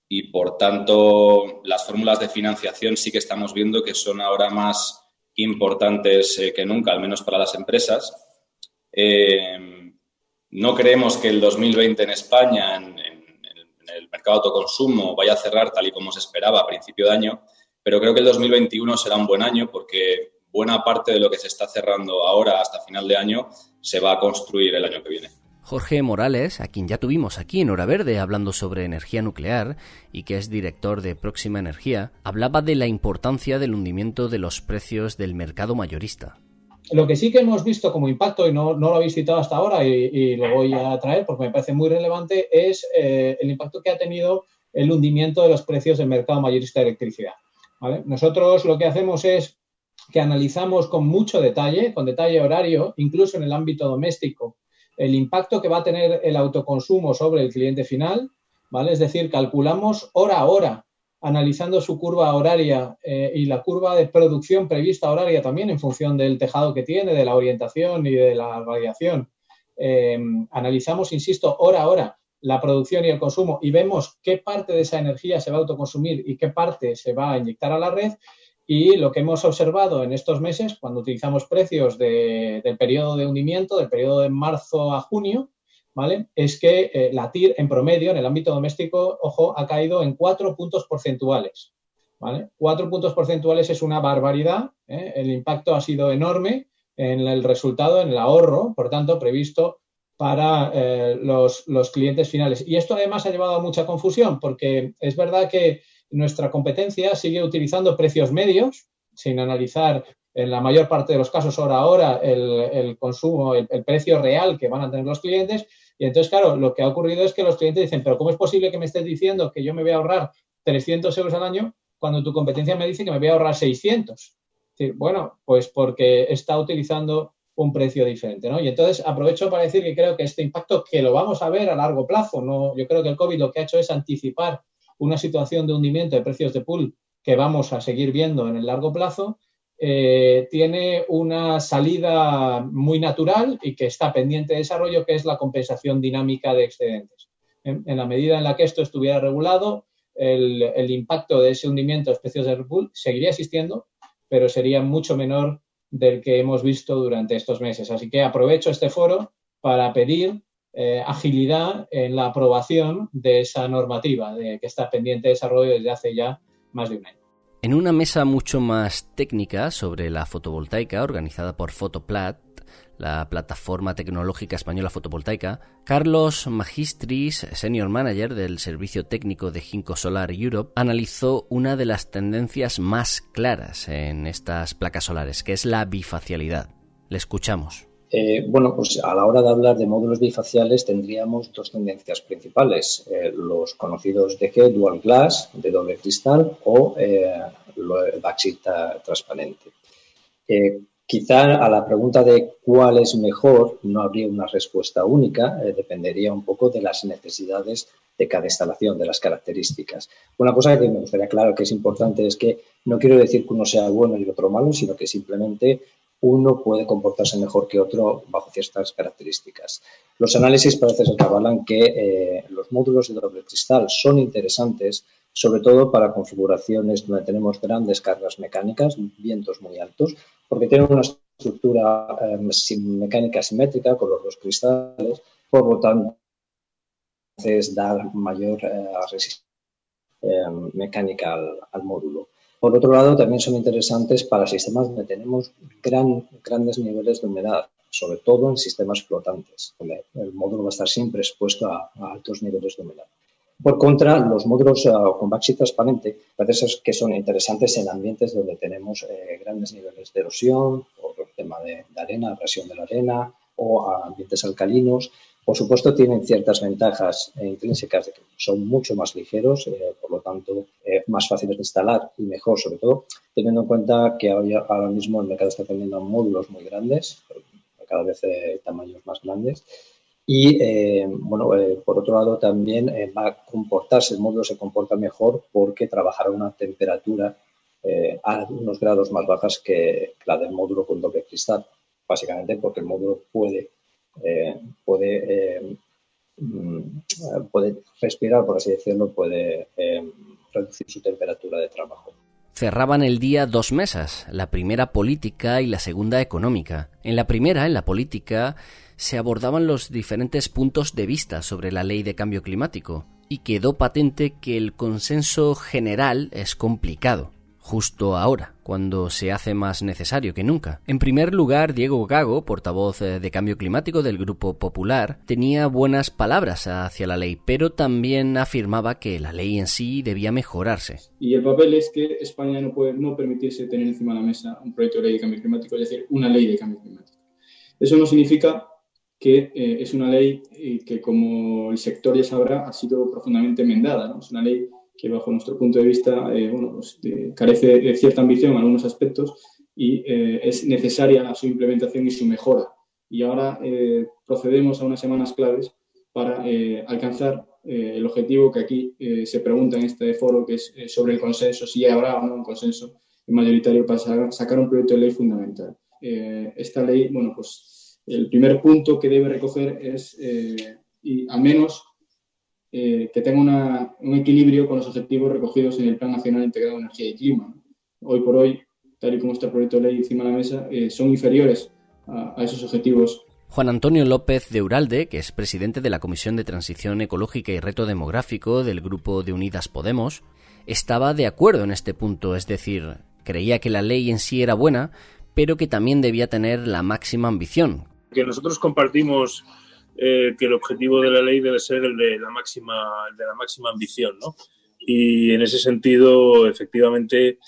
S16: y por tanto las fórmulas de financiación sí que estamos viendo que son ahora más importantes eh, que nunca, al menos para las empresas. Eh, no creemos que el 2020 en España, en, en, el mercado de autoconsumo, vaya a cerrar tal y como se esperaba a principio de año, pero creo que el 2021 será un buen año porque buena parte de lo que se está cerrando ahora hasta final de año se va a construir el año que viene.
S2: Jorge Morales, a quien ya tuvimos aquí en Hora Verde hablando sobre energía nuclear y que es director de Próxima Energía, hablaba de la importancia del hundimiento de los precios del mercado mayorista.
S17: Lo que sí que hemos visto como impacto, y no, lo habéis citado hasta ahora y, lo voy a traer porque me parece muy relevante, es eh, el impacto que ha tenido el hundimiento de los precios del mercado mayorista de electricidad. Nosotros lo que hacemos es que analizamos con mucho detalle, con detalle horario, incluso en el ámbito doméstico, el impacto que va a tener el autoconsumo sobre el cliente final, ¿vale? Es decir, calculamos hora a hora, analizando su curva horaria eh, y la curva de producción prevista horaria también en función del tejado que tiene, de la orientación y de la variación. Eh, analizamos, insisto, hora a hora la producción y el consumo y vemos qué parte de esa energía se va a autoconsumir y qué parte se va a inyectar a la red y lo que hemos observado en estos meses, cuando utilizamos precios del periodo de hundimiento, del periodo de marzo a junio, ¿vale? Es que eh, la TIR en promedio en el ámbito doméstico, ojo, ha caído en cuatro puntos porcentuales, ¿vale? Cuatro puntos porcentuales es una barbaridad, ¿eh? el impacto ha sido enorme en el resultado, en el ahorro, por tanto, previsto para eh, los, clientes finales. Y esto además ha llevado a mucha confusión, porque es verdad que nuestra competencia sigue utilizando precios medios, sin analizar en la mayor parte de los casos hora a el, consumo, el, precio real que van a tener los clientes. Y entonces, claro, lo que ha ocurrido es que los clientes dicen, pero ¿cómo es posible que me estés diciendo que yo me voy a ahorrar 300 euros al año cuando tu competencia me dice que me voy a ahorrar 600? bueno, pues porque está utilizando un precio diferente, ¿no? Y entonces aprovecho para decir que creo que este impacto que lo vamos a ver a largo plazo, no, yo creo que el COVID lo que ha hecho es anticipar una situación de hundimiento de precios de pool que vamos a seguir viendo en el largo plazo, eh, tiene una salida muy natural y que está pendiente de desarrollo, que es la compensación dinámica de excedentes. En, la medida en la que esto estuviera regulado, el, impacto de ese hundimiento de precios de pool seguiría existiendo, pero sería mucho menor del que hemos visto durante estos meses. Así que aprovecho este foro para pedir eh, agilidad en la aprobación de esa normativa que está pendiente de desarrollo desde hace ya más de un año.
S2: En una mesa mucho más técnica sobre la fotovoltaica organizada por Fotoplat, la plataforma tecnológica española fotovoltaica, Carlos Magistris, senior manager del servicio técnico de Ginkgo Solar Europe, analizó una de las tendencias más claras en estas placas solares, que es la bifacialidad. Le escuchamos.
S18: Eh, bueno, pues a la hora de hablar de módulos bifaciales tendríamos dos tendencias principales, eh, los conocidos DG Dual Glass, de doble cristal, o eh, el transparente. quizá a la pregunta de cuál es mejor no habría una respuesta única, dependería un poco de las necesidades de cada instalación, de las características. Una cosa que me gustaría aclarar que es importante es que no quiero decir que uno sea bueno y otro malo, sino que simplemente uno puede comportarse mejor que otro bajo ciertas características. Los análisis parece ser que avalan que eh, los módulos de doble cristal son interesantes, sobre todo para configuraciones donde tenemos grandes cargas mecánicas, vientos muy altos, porque tienen una estructura eh, mecánica simétrica con los dos cristales, por lo tanto, da mayor eh, resistencia mecánica al módulo. Por otro lado, también son interesantes para sistemas donde tenemos gran, grandes niveles de humedad, sobre todo en sistemas flotantes, donde el módulo va a estar siempre expuesto a, altos niveles de humedad. Por contra, los módulos uh, con backseat transparente parece que son interesantes en ambientes donde tenemos eh, grandes niveles de erosión, por el tema de, arena, erosión de la arena, o ambientes alcalinos. Por supuesto, tienen ciertas ventajas intrínsecas de que son mucho más ligeros, eh, por lo tanto, eh, más fáciles de instalar y mejor, sobre todo, teniendo en cuenta que ahora mismo el mercado está teniendo módulos muy grandes, cada vez eh, tamaños más grandes. Y, bueno, por otro lado, también va a comportarse, el módulo se comporta mejor porque trabajará a una temperatura a unos grados más bajas que la del módulo con doble cristal básicamente porque el módulo puede, eh, puede, eh, mm, puede respirar, por así decirlo, puede eh, reducir su temperatura de trabajo.
S2: Cerraban el día dos mesas, la primera política y la segunda económica. En la primera, en la política, se abordaban los diferentes puntos de vista sobre la ley de cambio climático, y quedó patente que el consenso general es complicado justo ahora, cuando se hace más necesario que nunca. En primer lugar, Diego Gago, portavoz eh, de Cambio Climático del Grupo Popular, tenía buenas palabras hacia la ley, pero también afirmaba que la ley en sí debía mejorarse.
S19: Y el papel es que España no puede no permitirse tener encima de la mesa un proyecto de ley de cambio climático, es decir, una ley de cambio climático. Eso no significa que eh, es una ley eh, que, como el sector ya sabrá, ha sido profundamente enmendada. ¿no? Es una ley que bajo nuestro punto de vista eh, bueno, pues, carece de cierta ambición en algunos aspectos y eh, es necesaria su implementación y su mejora. Y ahora eh, procedemos a unas semanas claves para alcanzar el objetivo que aquí se pregunta en este foro, que es sobre el consenso, si habrá o no un consenso mayoritario para sacar un proyecto de ley fundamental. esta ley, bueno, pues el primer punto que debe recoger es, y al menos eh, que tenga un equilibrio con los objetivos recogidos en el Plan Nacional Integrado de Energía y Clima. Hoy por hoy, tal y como está el proyecto de ley encima de la mesa, eh, son inferiores a, a esos objetivos
S2: Juan Antonio López de Uralde, que es presidente de la Comisión de Transición Ecológica y Reto Demográfico del Grupo de Unidas Podemos, estaba de acuerdo en este punto, es decir, creía que la ley en sí era buena, pero que también debía tener la máxima ambición.
S20: Que nosotros compartimos eh, que el objetivo de la ley debe ser el de la máxima, de la máxima ambición, ¿no? Y en ese sentido, efectivamente,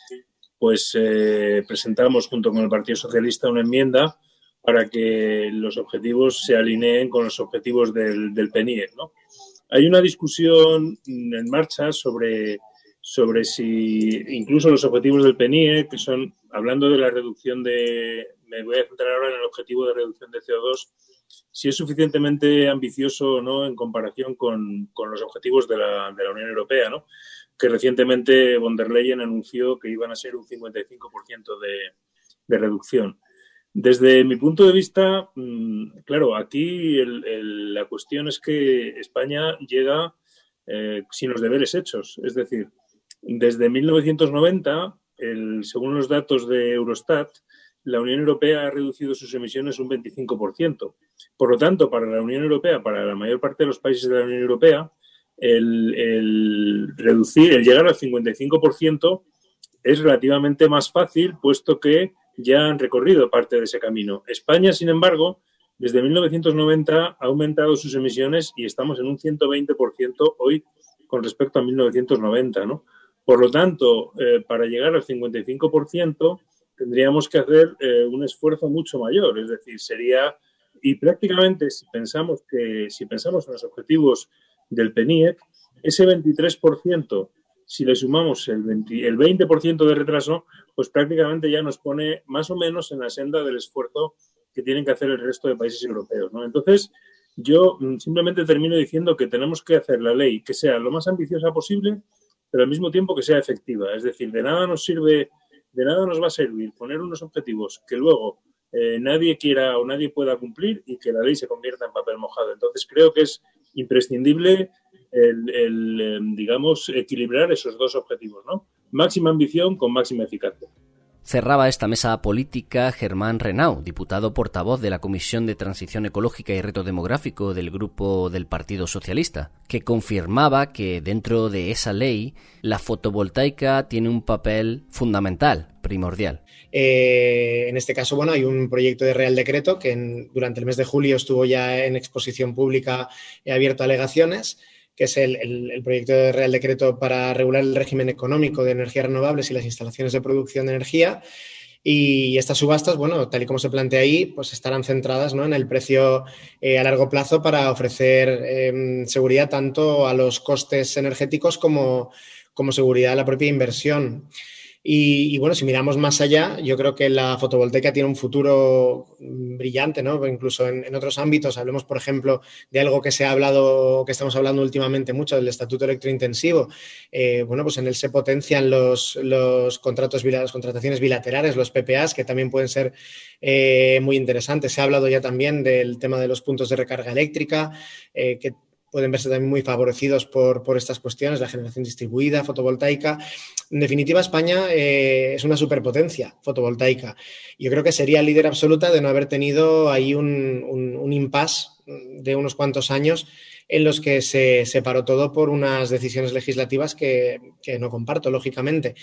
S20: pues eh, presentamos junto con el Partido Socialista una enmienda para que los objetivos se alineen con los objetivos del, del PNIE, ¿no? Hay una discusión en marcha sobre, sobre si incluso los objetivos del PNIE, que son, hablando de la reducción de, me voy a centrar ahora en el objetivo de reducción de CO2, si es suficientemente ambicioso o no en comparación con, los objetivos de la, de la, Unión Europea, ¿no? que recientemente von der Leyen anunció que iban a ser un 55% de, de reducción. Desde mi punto de vista, mm, claro, aquí la cuestión es que España llega eh, sin los deberes hechos. Es decir, desde 1990, el, según los datos de Eurostat, la Unión Europea ha reducido sus emisiones un 25%. Por lo tanto, para la Unión Europea, para la mayor parte de los países de la Unión Europea, el, reducir, el llegar al 55% es relativamente más fácil, puesto que ya han recorrido parte de ese camino. España, sin embargo, desde 1990 ha aumentado sus emisiones y estamos en un 120% hoy con respecto a 1990, ¿no? Por lo tanto, eh, para llegar al 55%, tendríamos que hacer eh, un esfuerzo mucho mayor. Es decir, sería, y prácticamente si pensamos, que, si pensamos en los objetivos del PENIEC, ese 23%, si le sumamos el 20%, el 20 de retraso, pues prácticamente ya nos pone más o menos en la senda del esfuerzo que tienen que hacer el resto de países europeos. Entonces, yo mm, simplemente termino diciendo que tenemos que hacer la ley que sea lo más ambiciosa posible, pero al mismo tiempo que sea efectiva. Es decir, de nada nos sirve de nada nos va a servir poner unos objetivos que luego eh, nadie quiera o nadie pueda cumplir y que la ley se convierta en papel mojado. Entonces creo que es imprescindible el, em, digamos, equilibrar esos dos objetivos, ¿no? Máxima ambición con máxima eficacia.
S2: Cerraba esta mesa política Germán Renau, diputado portavoz de la Comisión de Transición Ecológica y Reto Demográfico del Grupo del Partido Socialista, que confirmaba que dentro de esa ley la fotovoltaica tiene un papel fundamental, primordial.
S21: Eh, en este caso, bueno, hay un proyecto de Real Decreto que durante el mes de julio estuvo ya en exposición pública y abierto a alegaciones que es el, proyecto de Real Decreto para regular el régimen económico de energías renovables y las instalaciones de producción de energía. Y estas subastas, bueno, tal y como se plantea ahí, pues estarán centradas ¿no? en el precio eh, a largo plazo para ofrecer em, seguridad tanto a los costes energéticos como, como seguridad a la propia inversión. Y, bueno, si miramos más allá, yo creo que la fotovoltaica tiene un futuro brillante, ¿no? Incluso en, otros ámbitos, hablemos, por ejemplo, de algo que se ha hablado, que estamos hablando últimamente mucho, del estatuto electrointensivo. Eh, bueno, pues en él se potencian los, los contratos, las contrataciones bilaterales, los PPAs, que también pueden ser eh, muy interesantes. Se ha hablado ya también del tema de los puntos de recarga eléctrica, eh, que pueden verse también muy favorecidos por, estas cuestiones, la generación distribuida, fotovoltaica. En definitiva, España eh, es una superpotencia fotovoltaica. Yo creo que sería líder absoluta de no haber tenido ahí un, un, impasse de unos cuantos años en los que se separó todo por unas decisiones legislativas que, no comparto, lógicamente.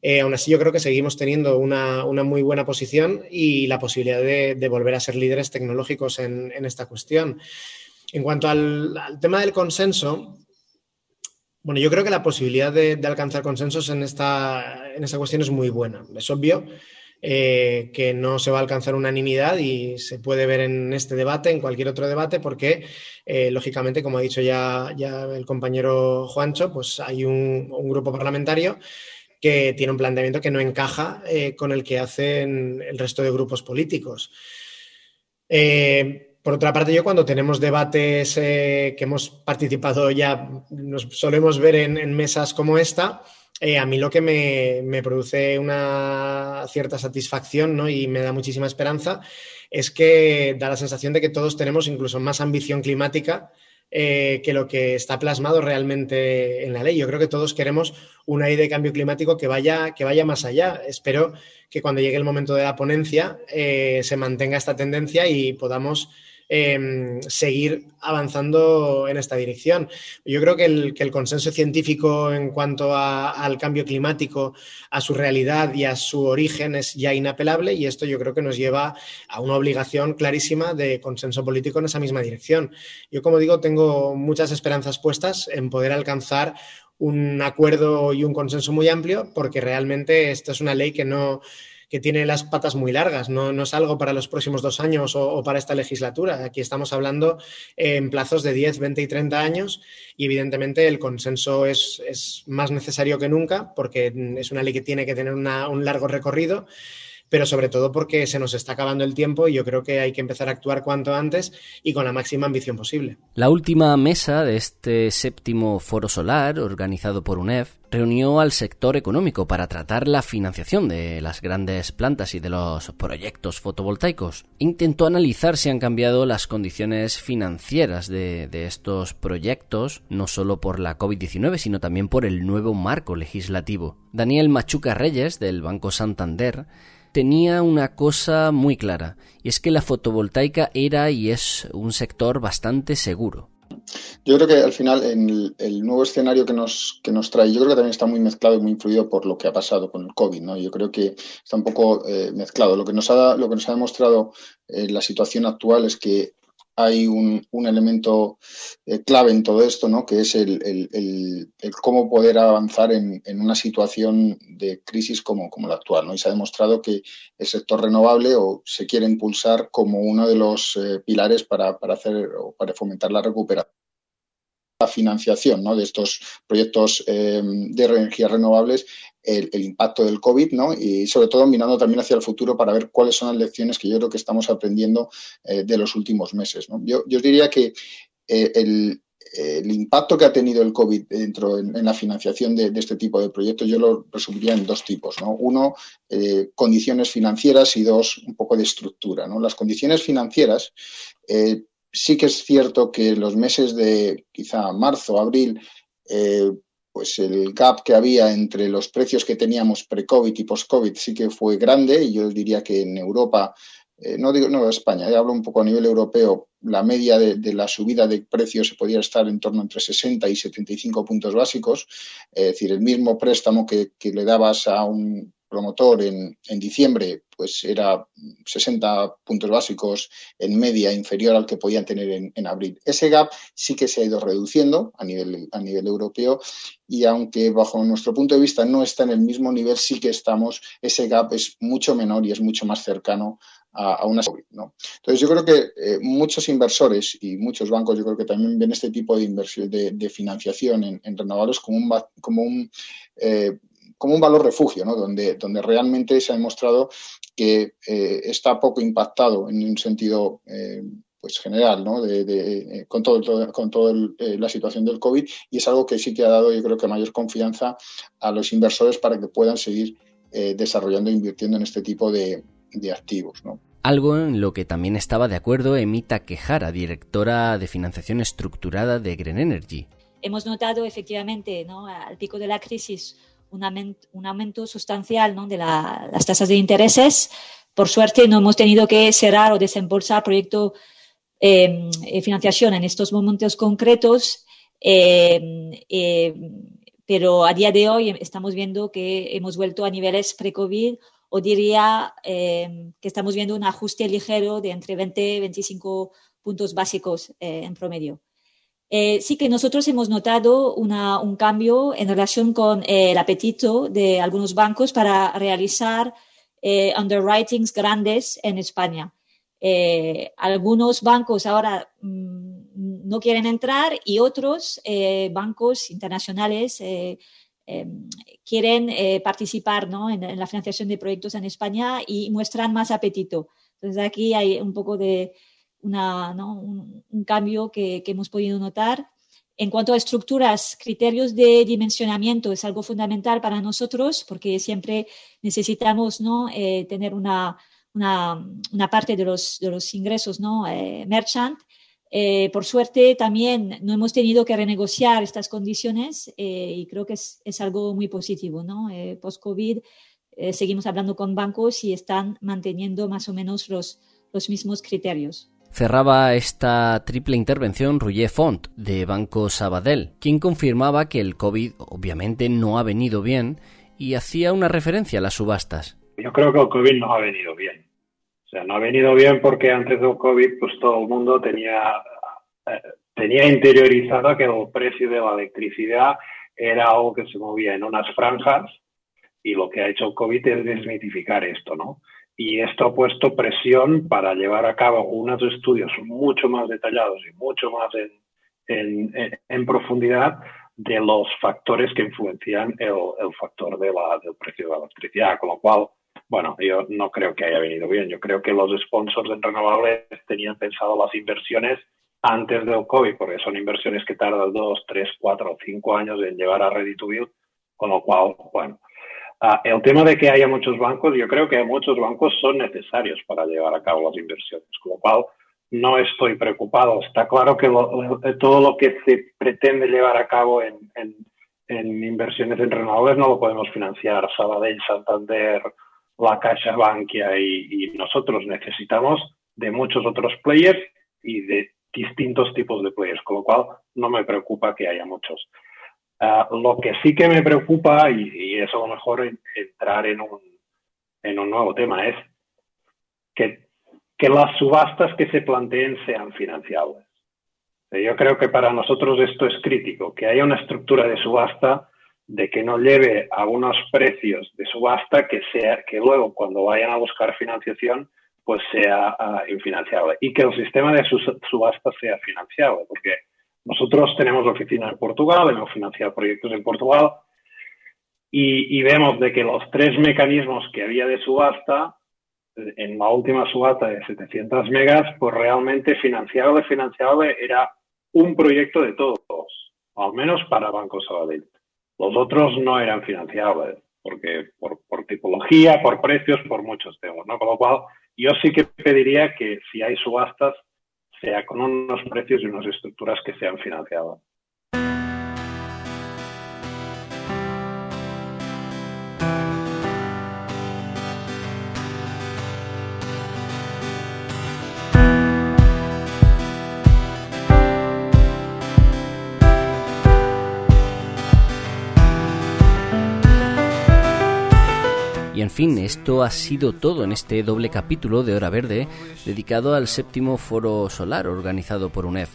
S21: Eh, aún así, yo creo que seguimos teniendo una, muy buena posición y la posibilidad de, volver a ser líderes tecnológicos en, en esta cuestión. En cuanto al, tema del consenso, bueno, yo creo que la posibilidad de, alcanzar consensos en esta, en cuestión es muy buena. Es obvio eh, que no se va a alcanzar unanimidad y se puede ver en este debate, en cualquier otro debate, porque, eh, lógicamente, como ha dicho ya, ya, el compañero Juancho, pues hay un, grupo parlamentario que tiene un planteamiento que no encaja eh, con el que hacen el resto de grupos políticos. Por otra parte, yo cuando tenemos debates eh, que hemos participado ya, nos solemos ver en, mesas como esta, eh, a mí lo que me, produce una cierta satisfacción ¿no? y me da muchísima esperanza es que da la sensación de que todos tenemos incluso más ambición climática eh, que lo que está plasmado realmente en la ley. Yo creo que todos queremos una ley de cambio climático que vaya, que vaya más allá. Espero que cuando llegue el momento de la ponencia se mantenga esta tendencia y podamos Em, seguir avanzando en esta dirección. Yo creo que el, consenso científico en cuanto al cambio climático, a su realidad y a su origen es ya inapelable y esto yo creo que nos lleva a una obligación clarísima de consenso político en esa misma dirección. Yo, como digo, tengo muchas esperanzas puestas en poder alcanzar un acuerdo y un consenso muy amplio porque realmente esta es una ley que no que tiene las patas muy largas, no, no es algo para los próximos dos años o, para esta legislatura. Aquí estamos hablando en plazos de 10, 20 y 30 años y evidentemente el consenso es, más necesario que nunca porque es una ley que tiene que tener un largo recorrido pero sobre todo porque se nos está acabando el tiempo y yo creo que hay que empezar a actuar cuanto antes y con la máxima ambición posible.
S2: La última mesa de este séptimo foro solar, organizado por UNEF, reunió al sector económico para tratar la financiación de las grandes plantas y de los proyectos fotovoltaicos. Intentó analizar si han cambiado las condiciones financieras de, de estos proyectos, no solo por la COVID-19, sino también por el nuevo marco legislativo. Daniel Machuca Reyes, del Banco Santander, tenía una cosa muy clara, y es que la fotovoltaica era y es un sector bastante seguro.
S22: Yo creo que al final en el, nuevo escenario que nos, que nos trae, yo creo que también está muy mezclado y muy influido por lo que ha pasado con el COVID, ¿no? Yo creo que está un poco eh, mezclado. Lo que nos ha, lo que nos ha demostrado eh, la situación actual es que hay un, elemento eh, clave en todo esto, ¿no? que es el, cómo poder avanzar en, una situación de crisis como, como la actual. ¿no? Y se ha demostrado que el sector renovable o se quiere impulsar como uno de los eh, pilares para, hacer o para fomentar la recuperación la financiación de estos proyectos eh, de energías renovables el, impacto del COVID, ¿no? Y sobre todo mirando también hacia el futuro para ver cuáles son las lecciones que yo creo que estamos aprendiendo eh, de los últimos meses, Yo, yo diría que eh, el, impacto que ha tenido el COVID dentro en, la financiación de, este tipo de proyectos, yo lo resumiría en dos tipos, ¿no? Uno, eh, condiciones financieras y dos, un poco de estructura, ¿no? Las condiciones financieras, sí que es cierto que los meses de quizá marzo, abril, pues el gap que había entre los precios que teníamos pre-COVID y post-COVID sí que fue grande y yo diría que en Europa, eh, no digo no España, hablo un poco a nivel europeo, la media de, la subida de precios se podía estar en torno entre 60 y 75 puntos básicos, es decir, el mismo préstamo que le dabas a un promotor en, en, diciembre pues era 60 puntos básicos en media inferior al que podían tener en, en, abril. Ese gap sí que se ha ido reduciendo a nivel, a nivel europeo y aunque bajo nuestro punto de vista no está en el mismo nivel, sí que estamos, ese gap es mucho menor y es mucho más cercano a, a una ¿no? Entonces yo creo que eh, muchos inversores y muchos bancos yo creo que también ven este tipo de inversión de, financiación en, en, renovables como un, como un eh, como un valor refugio, ¿no? donde, donde realmente se ha demostrado que eh, está poco impactado en un sentido eh, pues general, ¿no? De, de, eh, con todo, todo con toda eh, la situación del COVID y es algo que sí que ha dado, yo creo que mayor confianza a los inversores para que puedan seguir eh, desarrollando e invirtiendo en este tipo de, de activos, ¿no?
S2: Algo en lo que también estaba de acuerdo Emita Quejara, directora de financiación estructurada de Green Energy.
S23: Hemos notado efectivamente ¿no? al pico de la crisis un aumento, sustancial ¿no? de la, las tasas de intereses. Por suerte no hemos tenido que cerrar o desembolsar proyecto eh, de financiación en estos momentos concretos, eh, eh, pero a día de hoy estamos viendo que hemos vuelto a niveles pre-COVID o diría que estamos viendo un ajuste ligero de entre 20 y 25 puntos básicos en promedio. Eh, sí que nosotros hemos notado un cambio en relación con eh, el apetito de algunos bancos para realizar eh, underwritings grandes en España. Algunos bancos ahora mmm, no quieren entrar y otros bancos internacionales em, quieren participar ¿no? en, en la financiación de proyectos en España y muestran más apetito. Entonces aquí hay un poco de, una, ¿no? un, un, cambio que, que, hemos podido notar. En cuanto a estructuras, criterios de dimensionamiento es algo fundamental para nosotros porque siempre necesitamos ¿no? Eh, tener una, una, una, parte de los, de los ingresos ¿no? Eh, merchant. Eh, por suerte también no hemos tenido que renegociar estas condiciones eh, y creo que es, es, algo muy positivo. ¿no? Eh, Post-COVID seguimos hablando con bancos y están manteniendo más o menos los, los mismos criterios.
S2: Cerraba esta triple intervención Rouget Font, de Banco Sabadell, quien confirmaba que el COVID obviamente no ha venido bien y hacía una referencia a las subastas.
S24: Yo creo que el COVID no ha venido bien. O sea, no ha venido bien porque antes del COVID pues todo el mundo tenía, eh, tenía interiorizado que el precio de la electricidad era algo que se movía en unas franjas y lo que ha hecho el COVID es desmitificar esto, ¿no? Y esto ha puesto presión para llevar a cabo unos estudios mucho más detallados y mucho más en, en, profundidad de los factores que influencian el, el factor de la, del precio de la electricidad, con lo cual, bueno, yo no creo que haya venido bien. Yo creo que los sponsors en renovables tenían pensado las inversiones antes del COVID, porque son inversiones que tardan dos, tres, cuatro o cinco años en llevar a build, con lo cual, bueno, Uh, el tema de que haya muchos bancos, yo creo que muchos bancos son necesarios para llevar a cabo las inversiones, con lo cual no estoy preocupado. Está claro que lo, todo lo que se pretende llevar a cabo en, inversiones en renovables no lo podemos financiar Sabadell, Santander, la Caixa Bankia y nosotros necesitamos de muchos otros players y de distintos tipos de players, con lo cual no me preocupa que haya muchos. Uh, lo que sí que me preocupa, y, y es a lo mejor en, entrar en un, en un nuevo tema, es que, que las subastas que se planteen sean financiables. Yo creo que para nosotros esto es crítico, que haya una estructura de subasta de que no lleve a unos precios de subasta que sea que luego cuando vayan a buscar financiación pues sea uh, infinanciable y que el sistema de subasta sea financiable, porque nosotros tenemos oficina en Portugal, hemos financiado proyectos en Portugal y, vemos de que los tres mecanismos que había de subasta, en la última subasta de 700 megas, pues realmente financiable, financiable era un proyecto de todos, al menos para Banco Sabadell. Los otros no eran financiables, porque por, por tipología, por precios, por muchos temas, ¿no? Con lo cual, yo sí que pediría que si hay subastas, sea con unos precios y unas estructuras que sean financiadas.
S2: Fin, esto ha sido todo en este doble capítulo de Hora Verde dedicado al séptimo foro solar organizado por UNEF.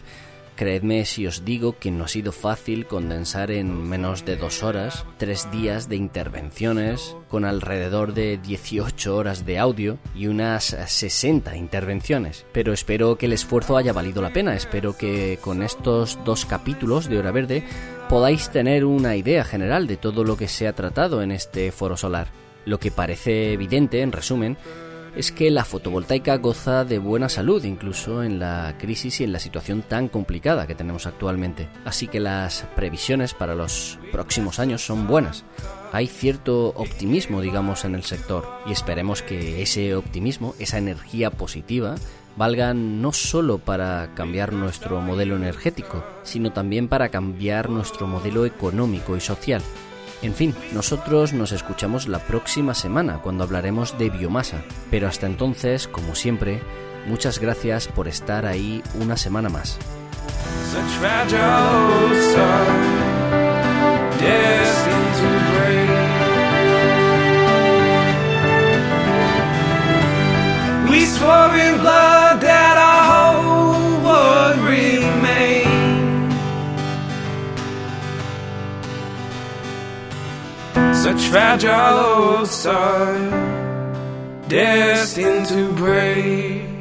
S2: Creedme si os digo que no ha sido fácil condensar en menos de dos horas tres días de intervenciones con alrededor de 18 horas de audio y unas 60 intervenciones. Pero espero que el esfuerzo haya valido la pena, espero que con estos dos capítulos de Hora Verde podáis tener una idea general de todo lo que se ha tratado en este foro solar. Lo que parece evidente, en resumen, es que la fotovoltaica goza de buena salud incluso en la crisis y en la situación tan complicada que tenemos actualmente. Así que las previsiones para los próximos años son buenas. Hay cierto optimismo, digamos, en el sector y esperemos que ese optimismo, esa energía positiva, valgan no solo para cambiar nuestro modelo energético, sino también para cambiar nuestro modelo económico y social. En fin, nosotros nos escuchamos la próxima semana cuando hablaremos de biomasa, pero hasta entonces, como siempre, muchas gracias por estar ahí una semana más. Such fragile soul, destined to break.